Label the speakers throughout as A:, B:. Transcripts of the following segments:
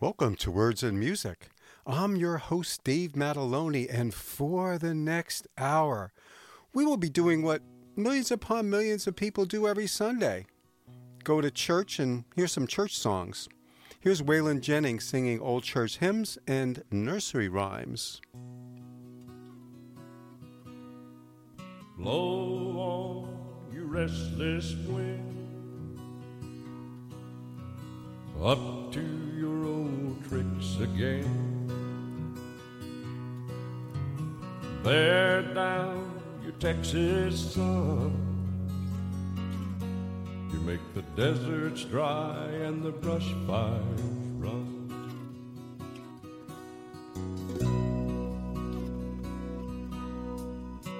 A: Welcome to Words and Music. I'm your host, Dave Mataloni, and for the next hour, we will be doing what millions upon millions of people do every Sunday go to church and hear some church songs. Here's Waylon Jennings singing old church hymns and nursery rhymes.
B: Blow on, you restless wind, up to tricks again. Bear down, you Texas sun. You make the deserts dry and the brush fires run.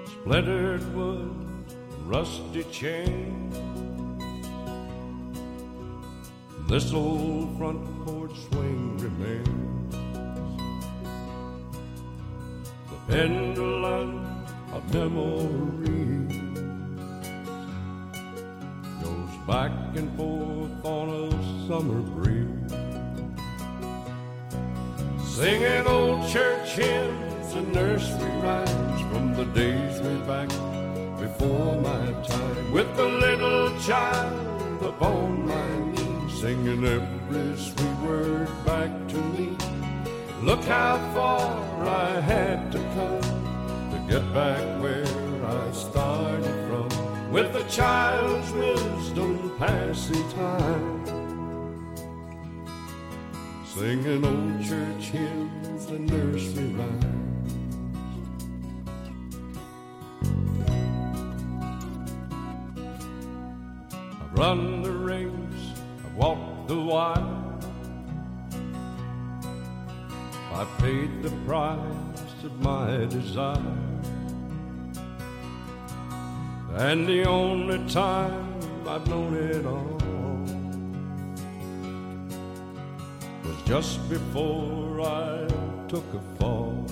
B: Splintered wood, rusty chain. This old front porch swing remains. The pendulum of memory goes back and forth on a summer breeze. Singing old church hymns and nursery rhymes from the days way back before my time. With the little child upon my singing every sweet word back to me. Look how far I had to come to get back where I started from. With a child's wisdom passing time singing old church hymns and nursery rhymes. Run the I've walked the wire. I've paid the price of my desire. And the only time I've known it all was just before I took a fall.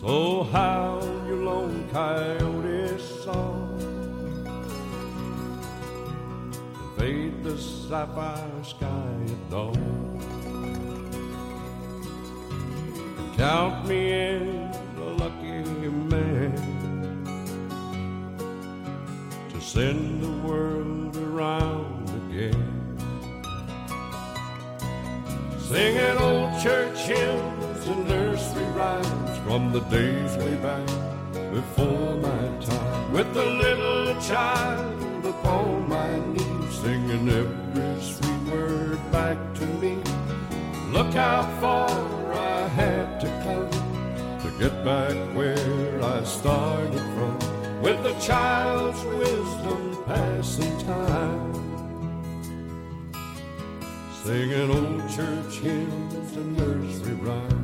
B: So how you lone coyote the sapphire sky at dawn. Count me in a lucky man to send the world around again. Singing old church hymns and nursery rhymes from the days way back before my time. With the little child upon singing every sweet word back to me. Look how far I had to come to get back where I started from. With a child's wisdom passing time. Singing old church hymns and nursery rhymes.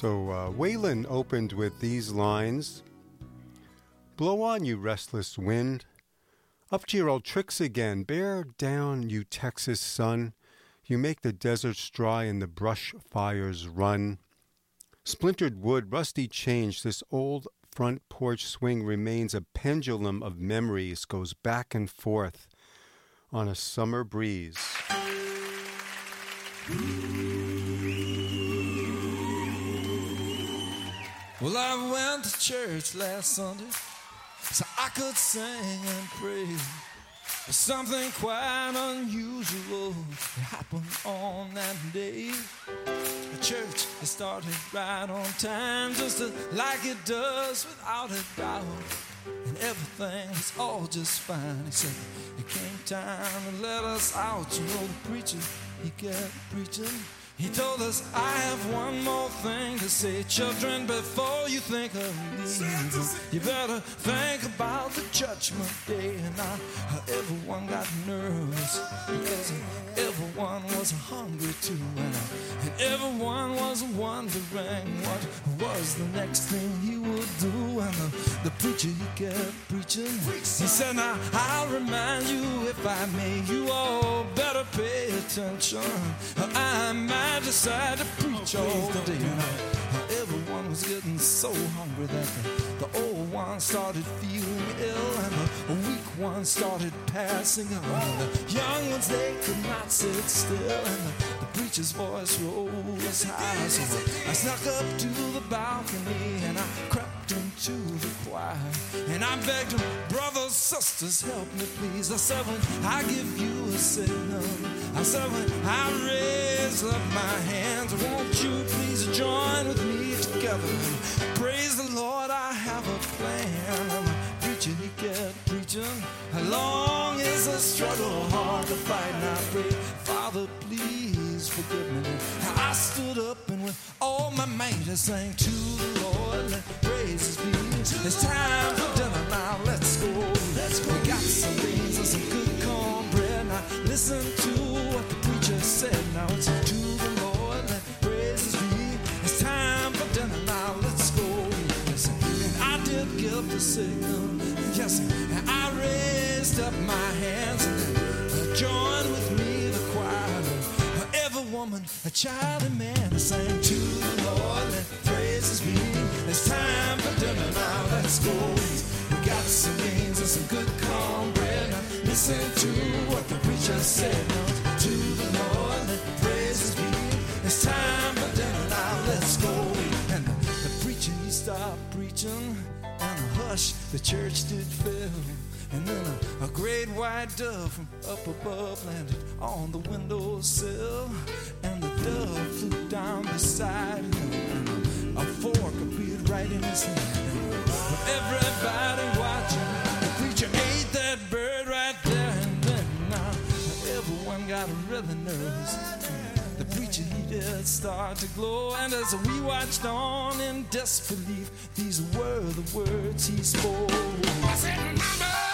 A: So, uh, Waylon opened with these lines Blow on, you restless wind. Up to your old tricks again. Bear down, you Texas sun. You make the deserts dry and the brush fires run. Splintered wood, rusty change, this old front porch swing remains a pendulum of memories, goes back and forth on a summer breeze.
C: Well, I went to church last Sunday so I could sing and pray. But something quite unusual happened on that day. The church it started right on time, just like it does without a doubt. And everything was all just fine, except it came time to let us out. You know, the preacher, he kept preaching. He told us, I have one more thing to say. Children, before you think of leaving, you better think about the judgment day. And now everyone got nervous because everyone was hungry too. And, and everyone was wondering what was the next thing he would do. And the, the preacher, he kept preaching. He said, Now I'll remind you if I may, you all better pay attention. I might decide to preach all the day. Now, everyone was getting so hungry that the, the old one started feeling ill and the weak ones started passing on. The young ones, they could not sit still and the preacher's voice rose high. So I snuck up to the balcony and I crept into the choir and I begged them, brothers, sisters, help me please. I said, when I give you a signal, I said, when I raise up my hands, won't you please join with me together? Praise the Lord, I have a plan. I'm preaching, he kept preaching. How long is the struggle hard to fight? And I pray, Father, please forgive me. I stood up and with all my might I sang to the Lord, let praises be. It's time for dinner now, let's go. Let's go. We got some beans and some good cornbread. Now listen to what the preacher said. Now it's to the Lord, let praises be. It's time for dinner now, let's go. Listen, and I did give the signal. Yes, and I raised up my hands and joined woman, a child, and man I sang to the Lord, let praises be. It's time for dinner now, let's go. We got some beans and some good cornbread. Now listen to what the preacher said. Now to the Lord, let praises be. It's time for dinner now, let's go. And the, the preacher, he stopped preaching, and a hush, the church did fill. And then a, a great white dove from up above landed on the windowsill. And the dove flew down beside him. And a fork appeared right in his hand. With everybody watching, the preacher ate that bird right there and then. Now everyone got really nervous. The preacher he did start to glow, and as we watched on in disbelief, these were the words he spoke. I said, "Mama's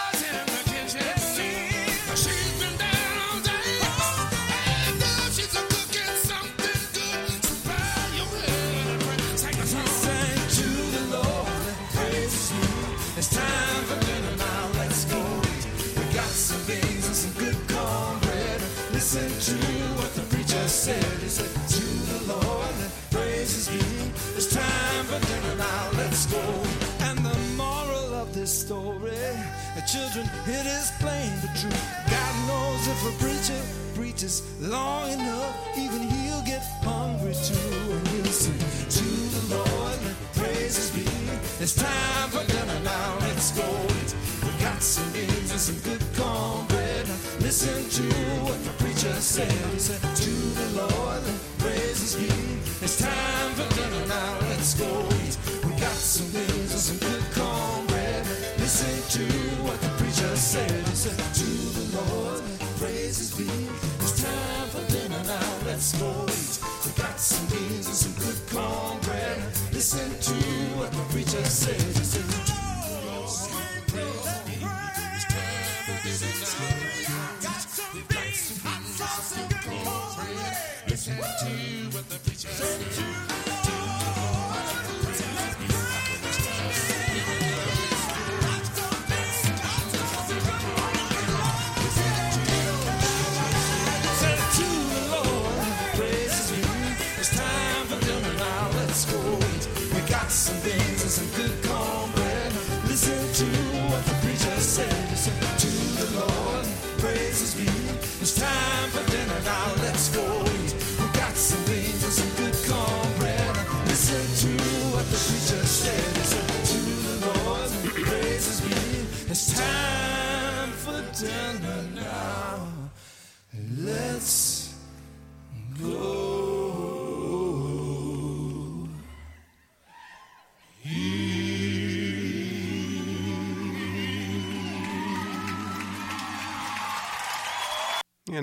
C: children, it is plain but true. God knows if a preacher preaches long enough, even he'll get hungry too. And he'll sing, To the Lord, let praises be. It's time for dinner now, let's go. Eat. We got some beans and some good cornbread. Listen to what the preacher said. He said, To the Lord, let praises be. It's time for dinner now, let's go eat. We got some beans and some good cornbread. Listen to preacher said. He said, To the Lord, praises be. It's time for dinner now, let's go eat. We got some beans and some good cornbread. Listen to what the preacher said. To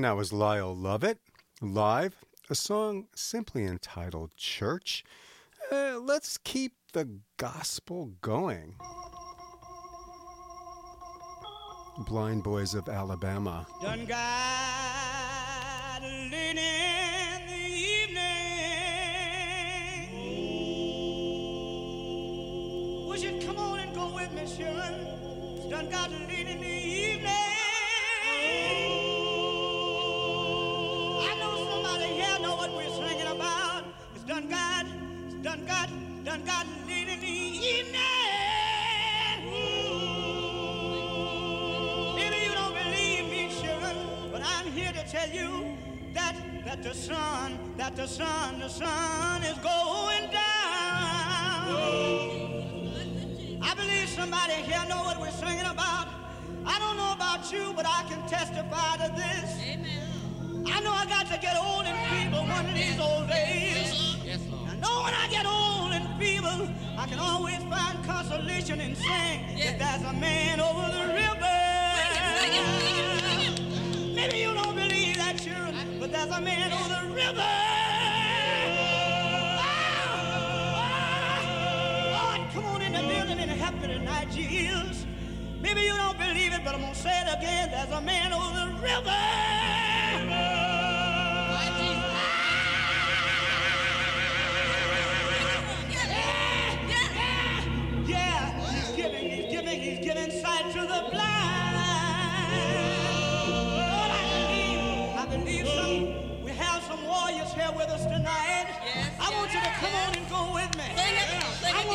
A: that was Lyle Lovett live a song simply entitled Church. Uh, let's keep the gospel going. Blind Boys of Alabama.
D: Done got lean in the evening. Would you come on and go with me, Sharon? Done got lean in the I know somebody here know what we're singing about. It's done got, it's done got, done got lean in the evening. Maybe you don't believe me, Sharon, but I'm here to tell you that that the sun, that the sun, the sun is going down. I believe somebody here know what we're singing about. I don't know about you, but I can testify to this. I know I got to get old and feeble one of these old days. Yes, Lord. I know when I get old and feeble, I can always find consolation and sing that there's a man over the river. Maybe you don't believe that, sure, but there's a man over the river. Ah, Lord, come on in the building and help me tonight, Jesus. Maybe you don't believe it, but I'm gonna say it again. There's a man over the river.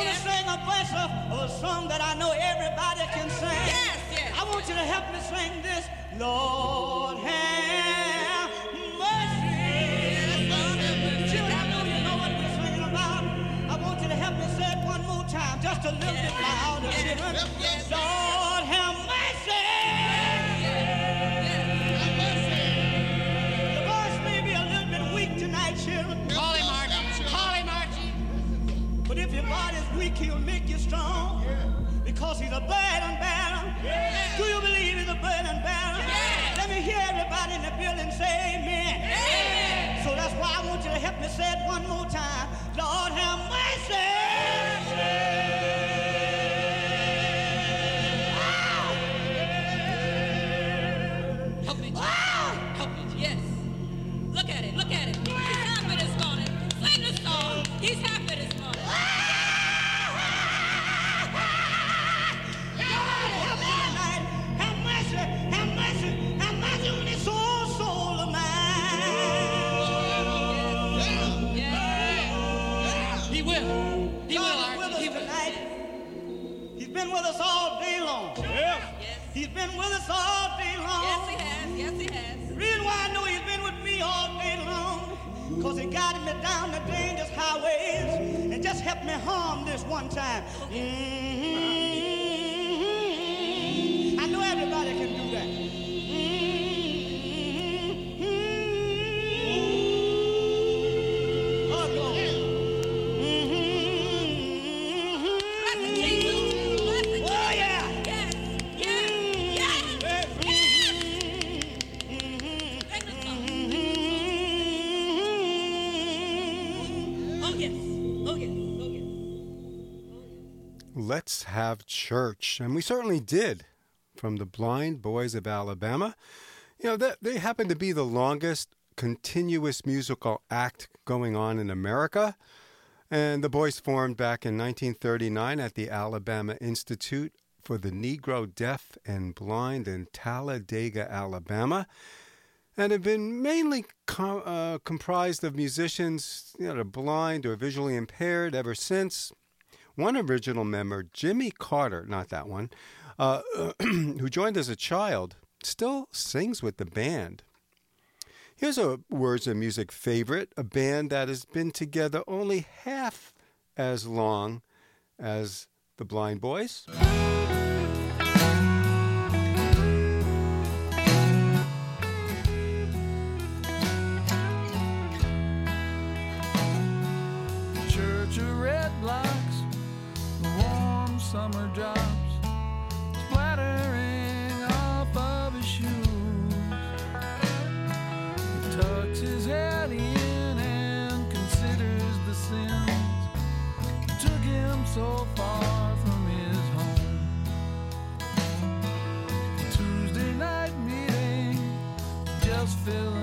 E: It,
D: going to sing a verse of a song that I know everybody can sing.
E: Yes, yes.
D: I want you to help me sing this. Lord, have mercy. Children, I know you know what we're singing about. I want you to help me say it one more time, just a little bit louder, children. Lord, burden bearer. Do you believe he's a burden bearer? Let me hear everybody in the building say amen. So that's why I want you to help me say it one more time. Lord have mercy.
E: He's
D: been with us all day long.
E: Yes, he has. Yes, he has.
D: The reason why I know he's been with me all day long, because he guided me down the dangerous highways and just helped me home this one time. Mhm. I
A: Let's have church. And we certainly did from the Blind Boys of Alabama. You know, that, they happen to be the longest continuous musical act going on in America. And the boys formed back in 1939 at the Alabama Institute for the Negro Deaf and Blind in Talladega, Alabama and have been mainly com- uh, comprised of musicians you know, blind or visually impaired ever since. One original member, Jimmy Carter, not that one, uh, who joined as a child, still sings with the band. Here's a Words of Music favorite, a band that has been together only half as long as the Blind Boys.
F: summer drops splattering off of his shoes. He tucks his head in and considers the sins that took him so far from his home. Tuesday night meeting just fills.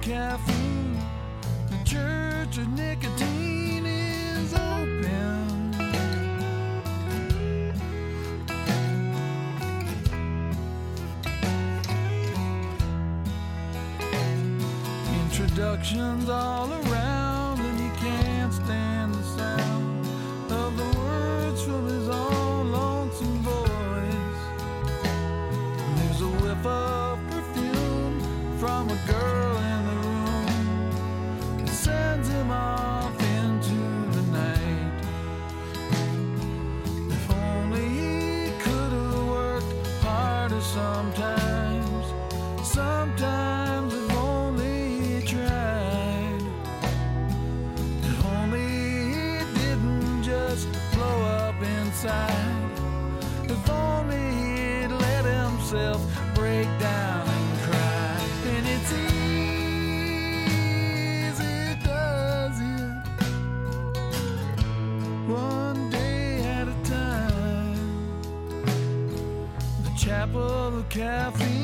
F: caffeine. The church of nicotine is open. Introductions all around. carefully.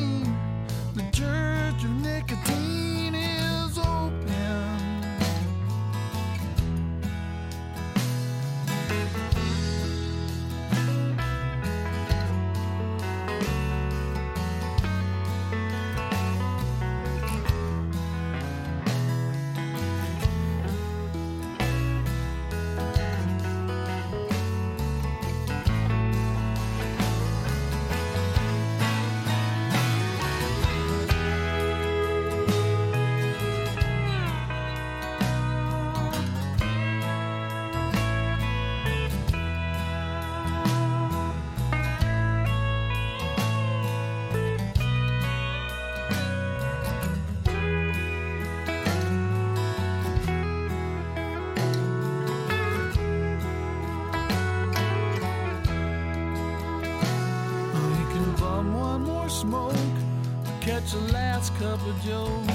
F: Papa Joe.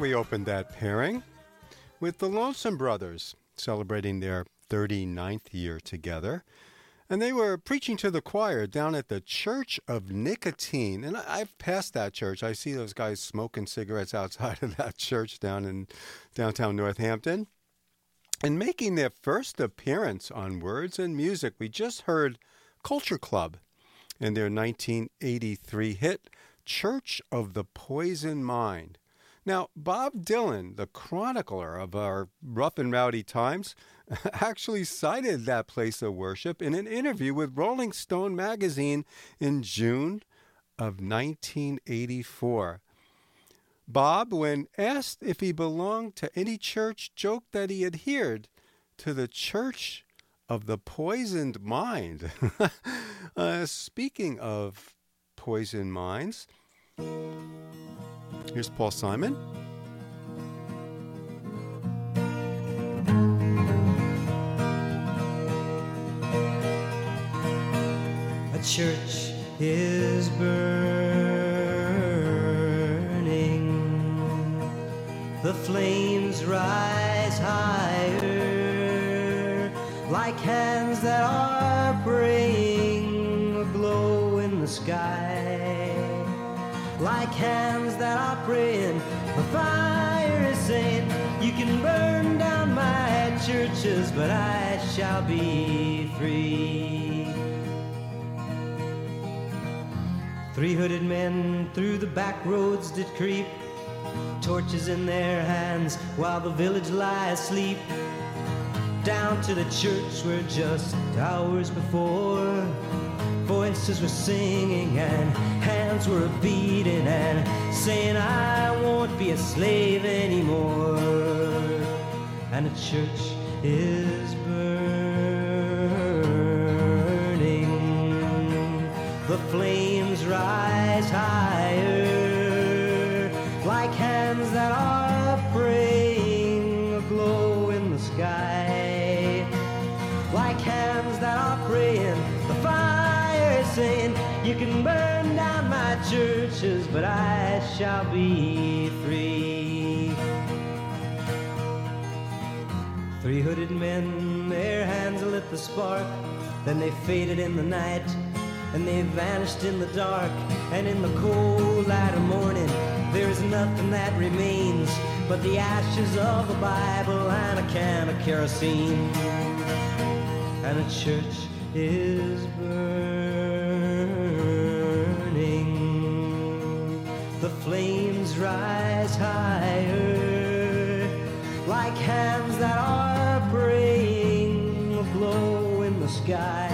A: We opened that pairing with the Lonesome Brothers celebrating their 39th year together. And they were preaching to the choir down at the Church of Nicotine. And I've passed that church. I see those guys smoking cigarettes outside of that church down in downtown Northampton. And making their first appearance on Words and Music, we just heard Culture Club in their 1983 hit, Church of the Poison Mind. Now, Bob Dylan, the chronicler of our rough and rowdy times, actually cited that place of worship in an interview with Rolling Stone magazine in June of 1984. Bob, when asked if he belonged to any church, joked that he adhered to the Church of the Poisoned Mind. uh, speaking of poisoned minds, here's Paul Simon.
G: A church is burning. The flames rise higher like hands hands that are praying, the fire is saying, You can burn down my churches, but I shall be free. Three hooded men through the back roads did creep, torches in their hands while the village lie asleep. Down to the church where just hours before, voices were singing and hands were beating and saying, I won't be a slave anymore. And the church is burning. The flames rise higher can burn down my churches, but I shall be free. Three hooded men, their hands lit the spark, then they faded in the night, and they vanished in the dark, and in the cold light of morning, there is nothing that remains but the ashes of a Bible and a can of kerosene. And a church is burning. Flames rise higher like hands that are praying, glow in the sky.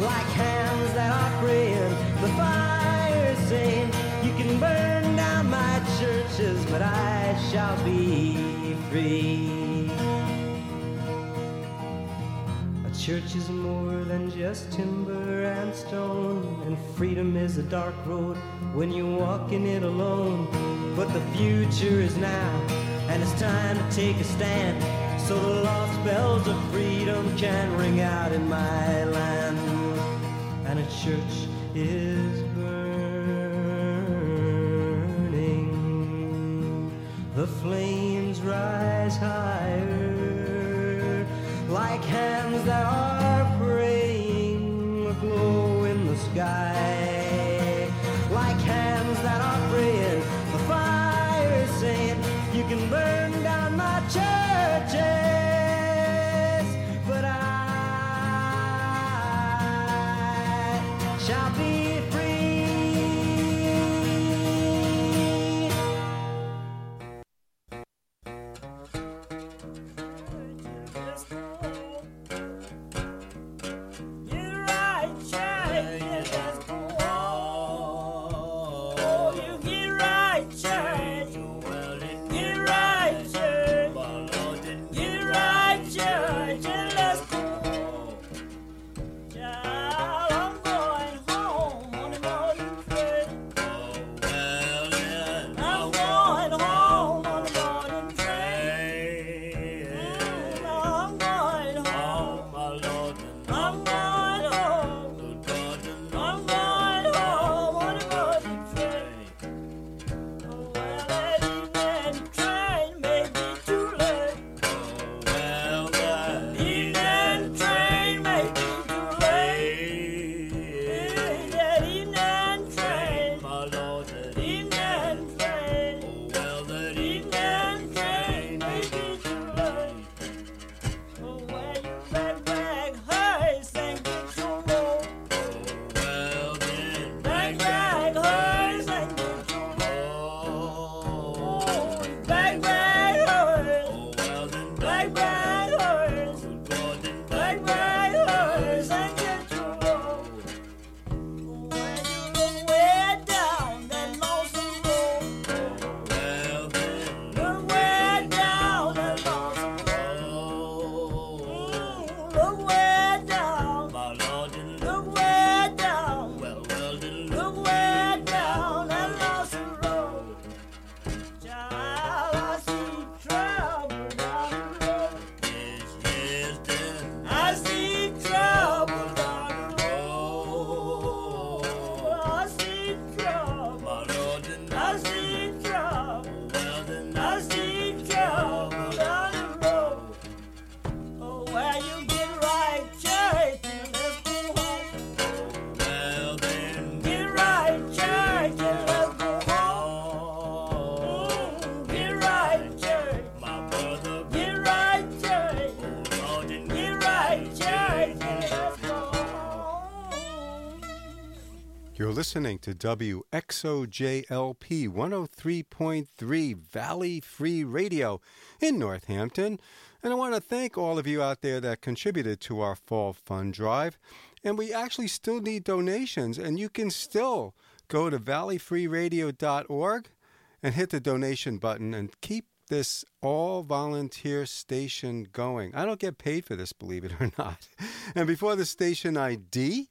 G: Like hands that are praying, the fire saying, You can burn down my churches, but I shall be free. Church is more than just timber and stone, and freedom is a dark road when you walk in it alone. But the future is now, and it's time to take a stand, so the lost bells of freedom can ring out in my land. And a church is burning. The flames rise higher like hands that are praying, a glow in the sky.
A: Listening to WXOJLP 103.3 Valley Free Radio in Northampton. And I want to thank all of you out there that contributed to our fall fund drive. And we actually still need donations, and you can still go to valleyfreeradio.org and hit the donation button and keep this all volunteer station going. I don't get paid for this, believe it or not. And before the station ID,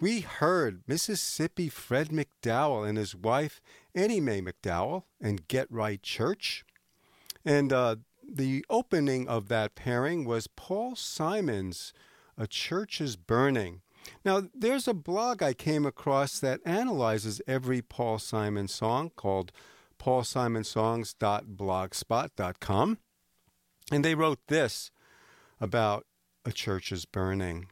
A: we heard Mississippi Fred McDowell and his wife Annie Mae McDowell and Get Right Church. And uh, the opening of that pairing was Paul Simon's A Church is Burning. Now, there's a blog I came across that analyzes every Paul Simon song called paulsimonsongs.blogspot.com. And they wrote this about A Church is Burning.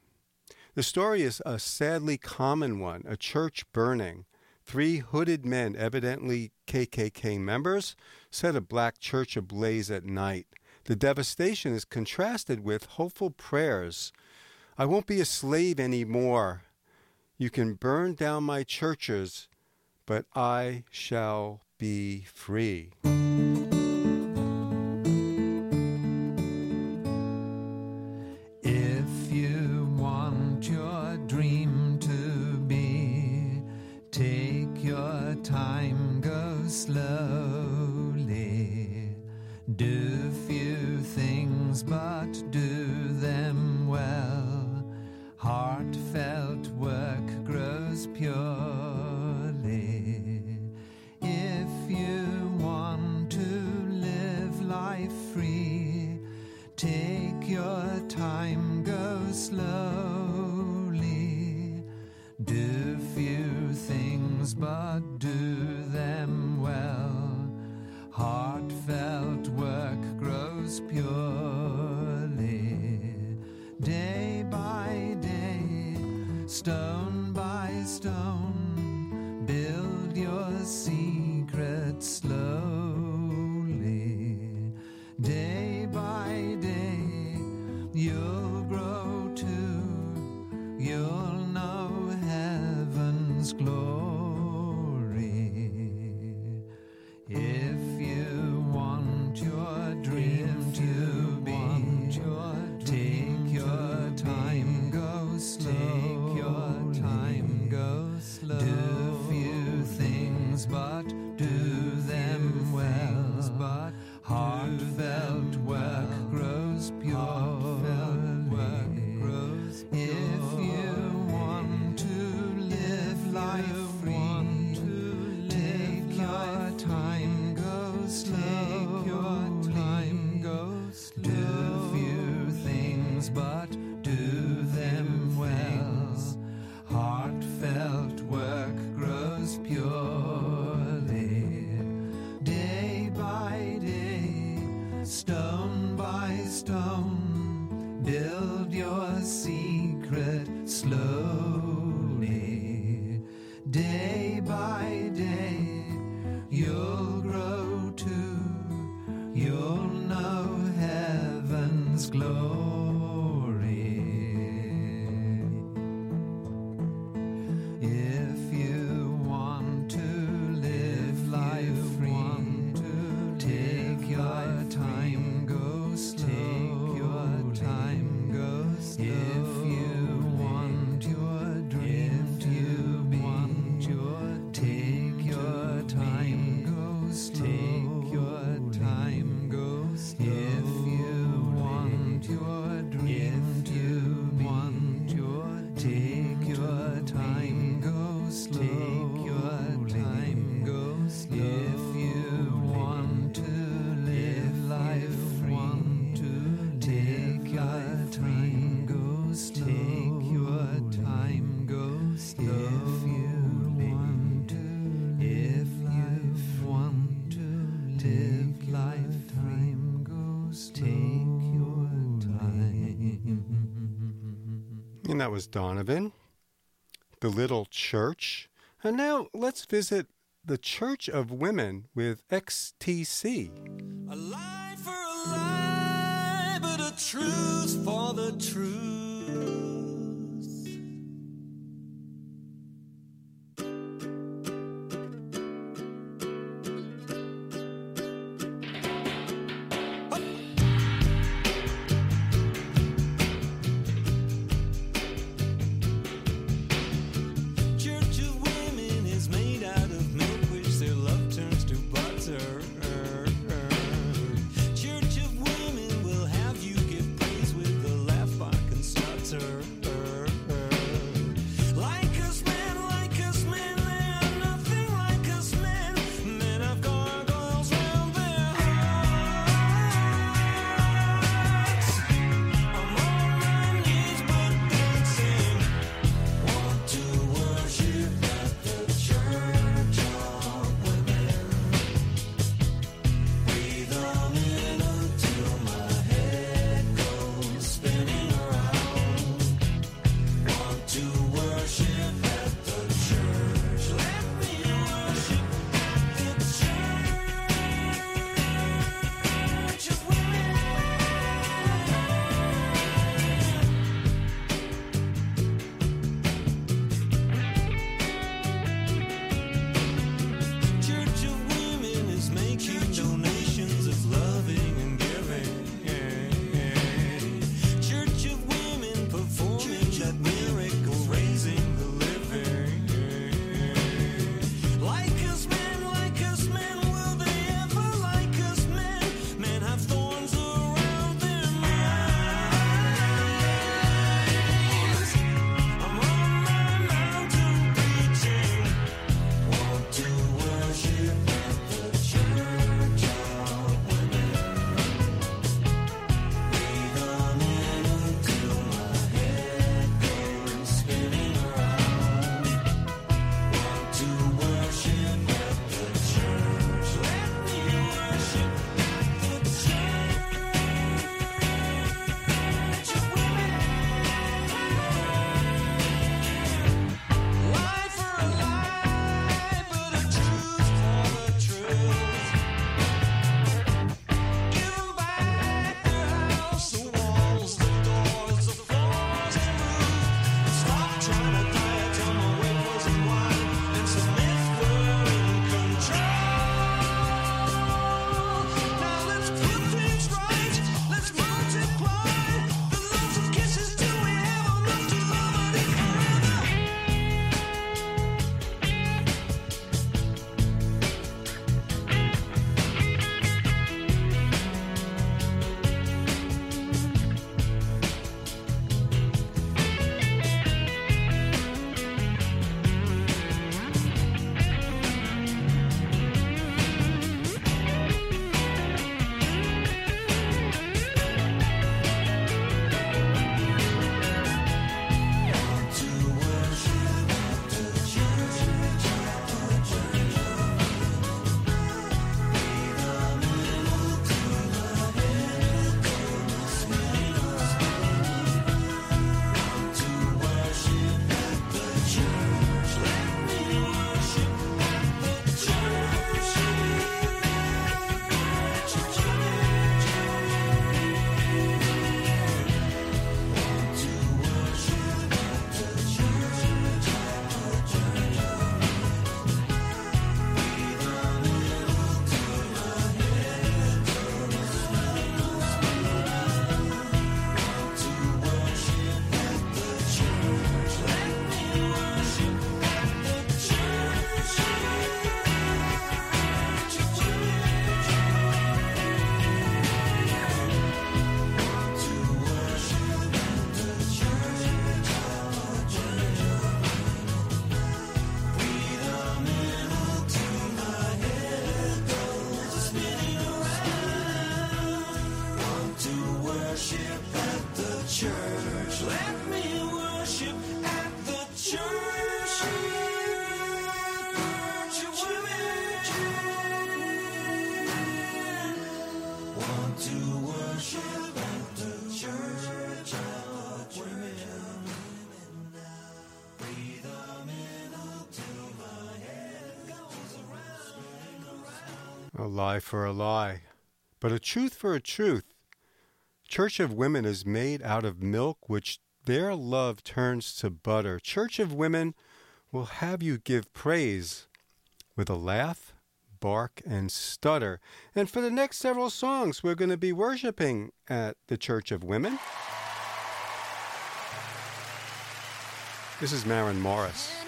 A: The story is a sadly common one a church burning. Three hooded men, evidently KKK members, set a black church ablaze at night. The devastation is contrasted with hopeful prayers. I won't be a slave anymore. You can burn down my churches, but I shall be free.
H: Heaven's
A: was Donovan, the Little Church. And now let's visit the Church of Women with XTC.
C: A lie for a lie, but a truth for the truth.
I: Lie for a lie, but a truth for a truth. Church of Women is made out of milk, which their love turns to butter. Church of Women will have you give praise with a laugh, bark, and stutter. And for the next several songs, we're going to be worshiping at the Church of Women. This is Maren Morris.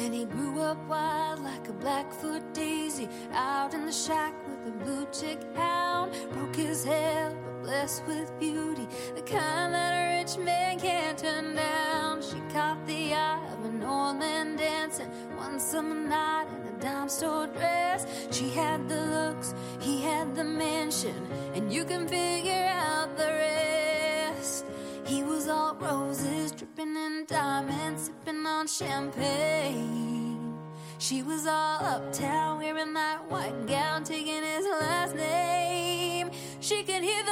J: Jenny grew up wild like a blackfoot daisy, out in the shack with a blue chick hound. Broke his head, but blessed with beauty, the kind that a rich man can't turn down. She caught the eye of an old man dancing one summer night in a dime store dress. She had the looks, he had the mansion, and you can figure out the champagne. She was all uptown, wearing that white gown, taking his last name. She could hear those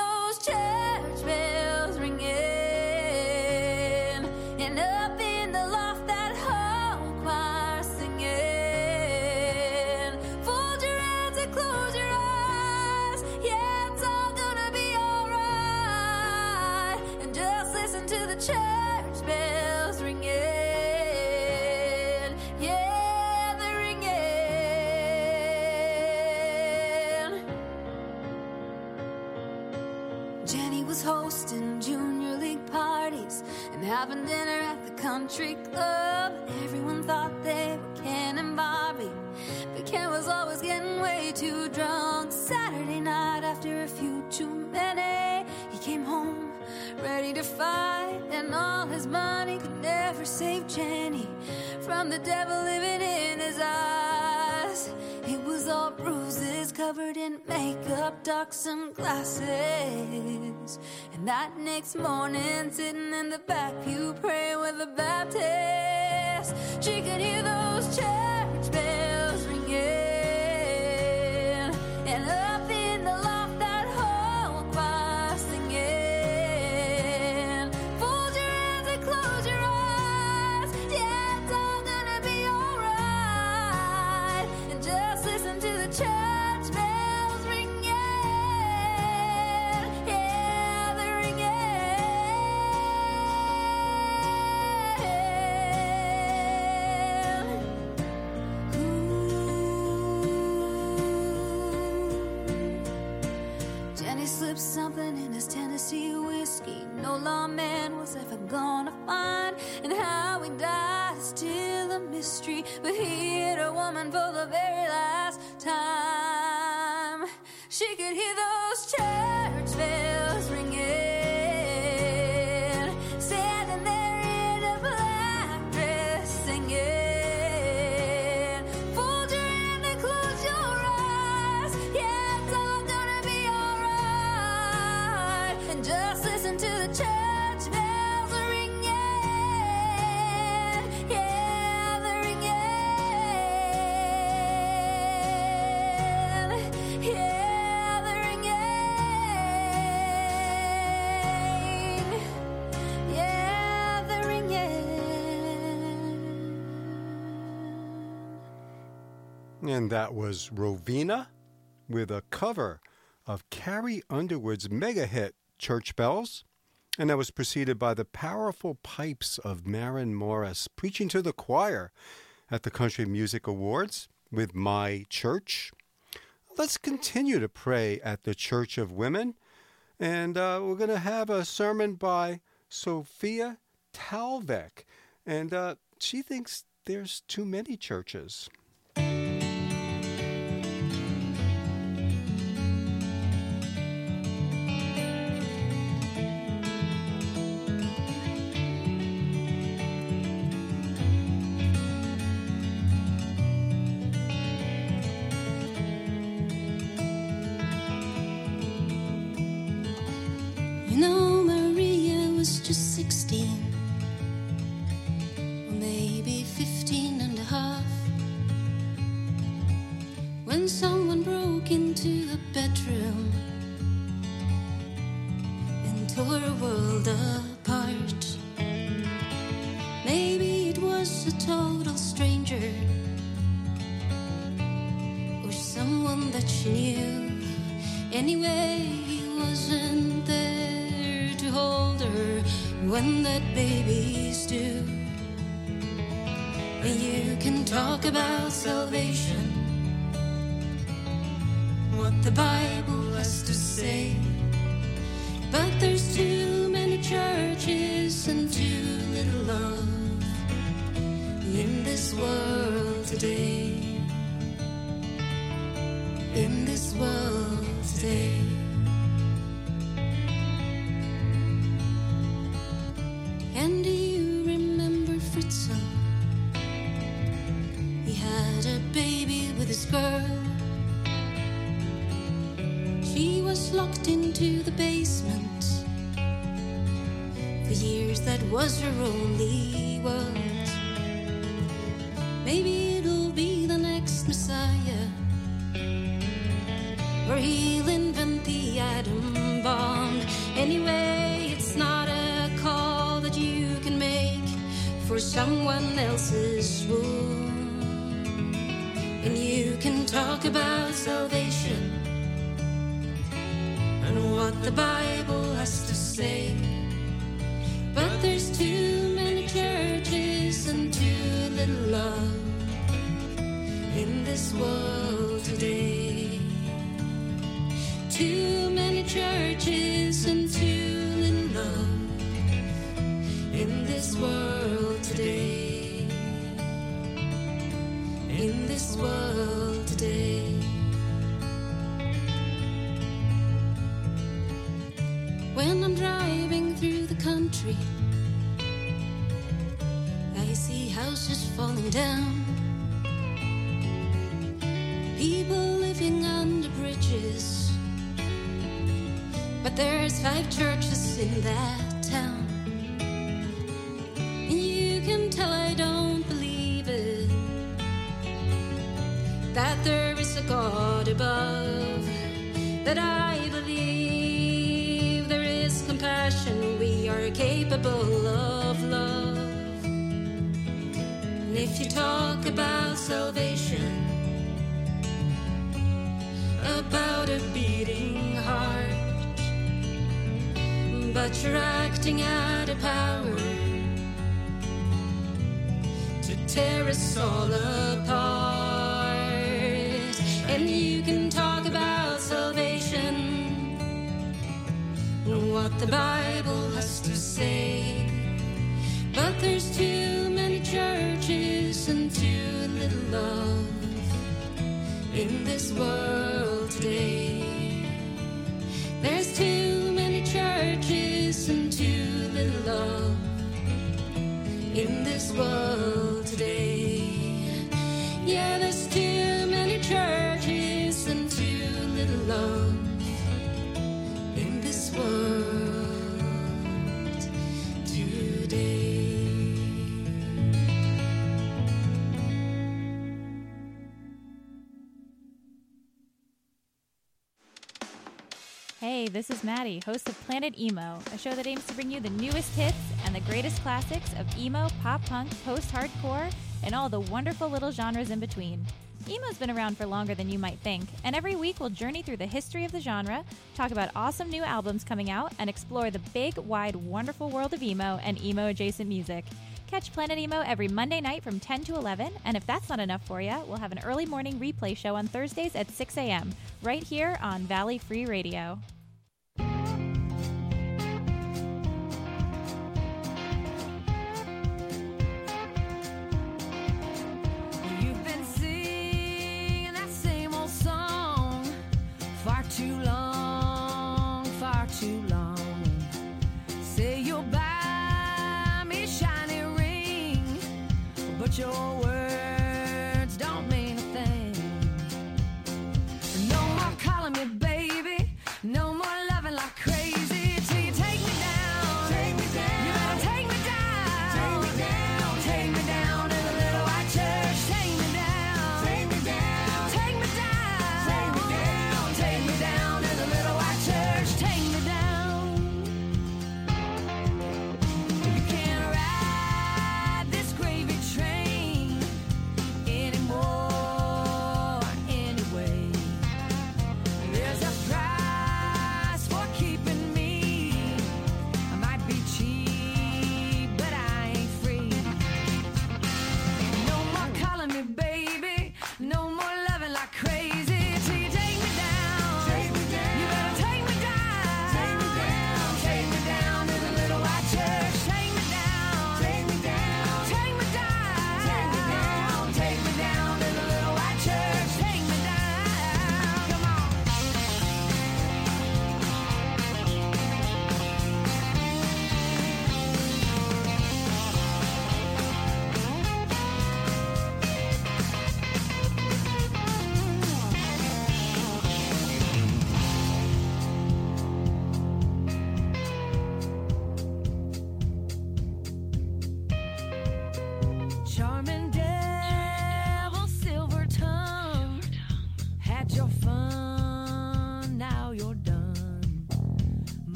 J: hosting junior league parties and having dinner at the country club. Everyone thought they were Ken and Barbie, but Ken was always getting way too drunk. Saturday night, after a few too many, he came home ready to fight, and all his money could never save Jenny from the devil living in makeup, dark sunglasses. And that next morning, sitting in the back pew, praying with the Baptist, she could hear those church gonna find. And how he died is still a mystery. But he hit a woman for the very last time. She could hear those church bells ringing. Standing there in a black dress singing. Fold your and close your eyes. Yeah, it's all gonna be alright. And just listen to the church
A: And that was Rovina with a cover of Carrie Underwood's mega hit Church Bells. And that was preceded by the powerful pipes of Maren Morris preaching to the choir at the Country Music Awards with My Church. Let's continue to pray at the Church of Women. And uh, we're going to have a sermon by Sofia Talvik. And uh, she thinks there's too many churches.
K: When that baby's due. You can talk about salvation, what the Bible has to say. But there's too many churches and too little love in this world today in this world today. Falling down. People living under bridges. But there's five churches in that town. And you can tell I don't believe it. That there is a God above. That I believe there is compassion. We are capable of You talk about salvation, about a beating heart, but you're acting out of power to tear us all apart. And you can talk about salvation what the Bible has to say. But there's too this world today. There's too many churches and too little love in this world this
L: is Maddie, host of Planet Emo, a show that aims to bring you the newest hits and the greatest classics of emo, pop punk, post hardcore, and all the wonderful little genres in between. Emo's been around for longer than you might think, and every week we'll journey through the history of the genre, talk about awesome new albums coming out, and explore the big, wide, wonderful world of emo and emo adjacent music. Catch Planet Emo every Monday night from 10 to 11, and if that's not enough for you, we'll have an early morning replay show on Thursdays at 6 a.m., right here on Valley Free Radio.
I: Your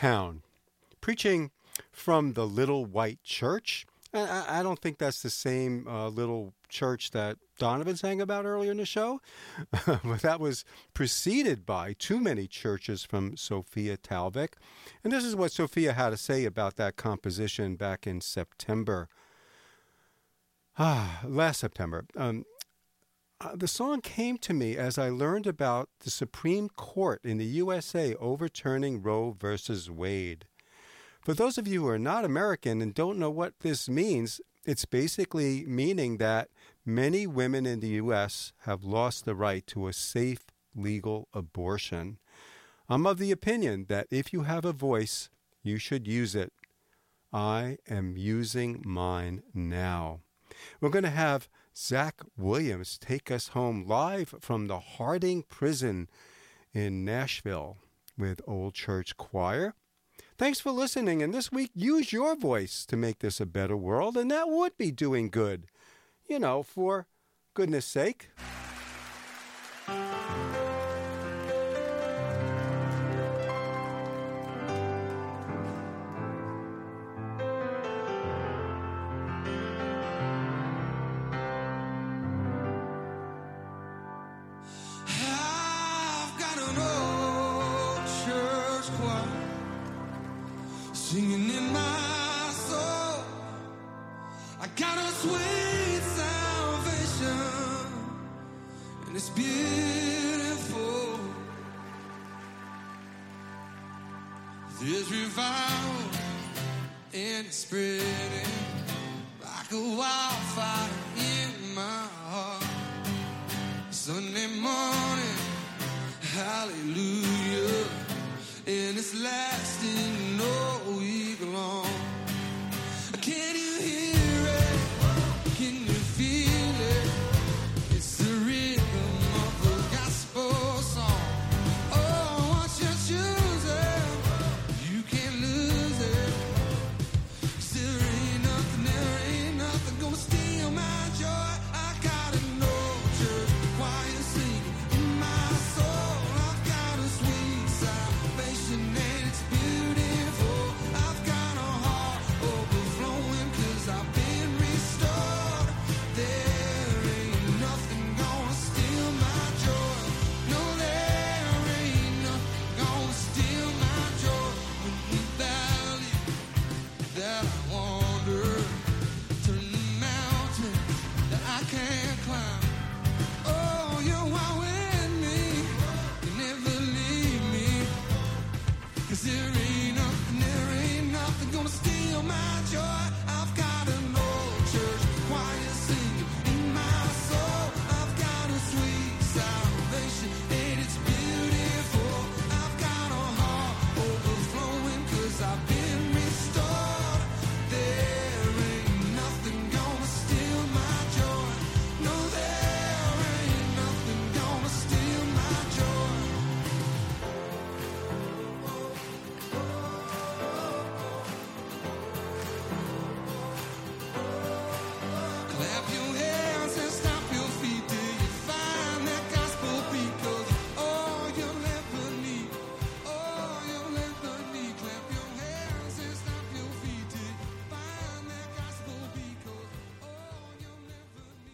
C: Town, preaching from the Little White Church. I, I don't think that's the same uh, little church that Donovan sang about earlier in the show, but that was preceded by too many churches from Sofia Talvik. And this is what Sofia had to say about that composition back in September. Ah, last September. Um, uh, the song came to me as I learned about the Supreme Court in the USA overturning Roe versus Wade. For those of you who are not American and don't know what this means, it's basically meaning that many women in the U.S. have lost the right to a safe, legal abortion. I'm of the opinion that if you have a voice, you should use it. I am using mine now. We're going to have Zach Williams take us home live from the Harding Prison in Nashville with Old Church Choir. Thanks for listening, and this week use your voice to make this a better world, and that would be doing good. You know, for goodness sake.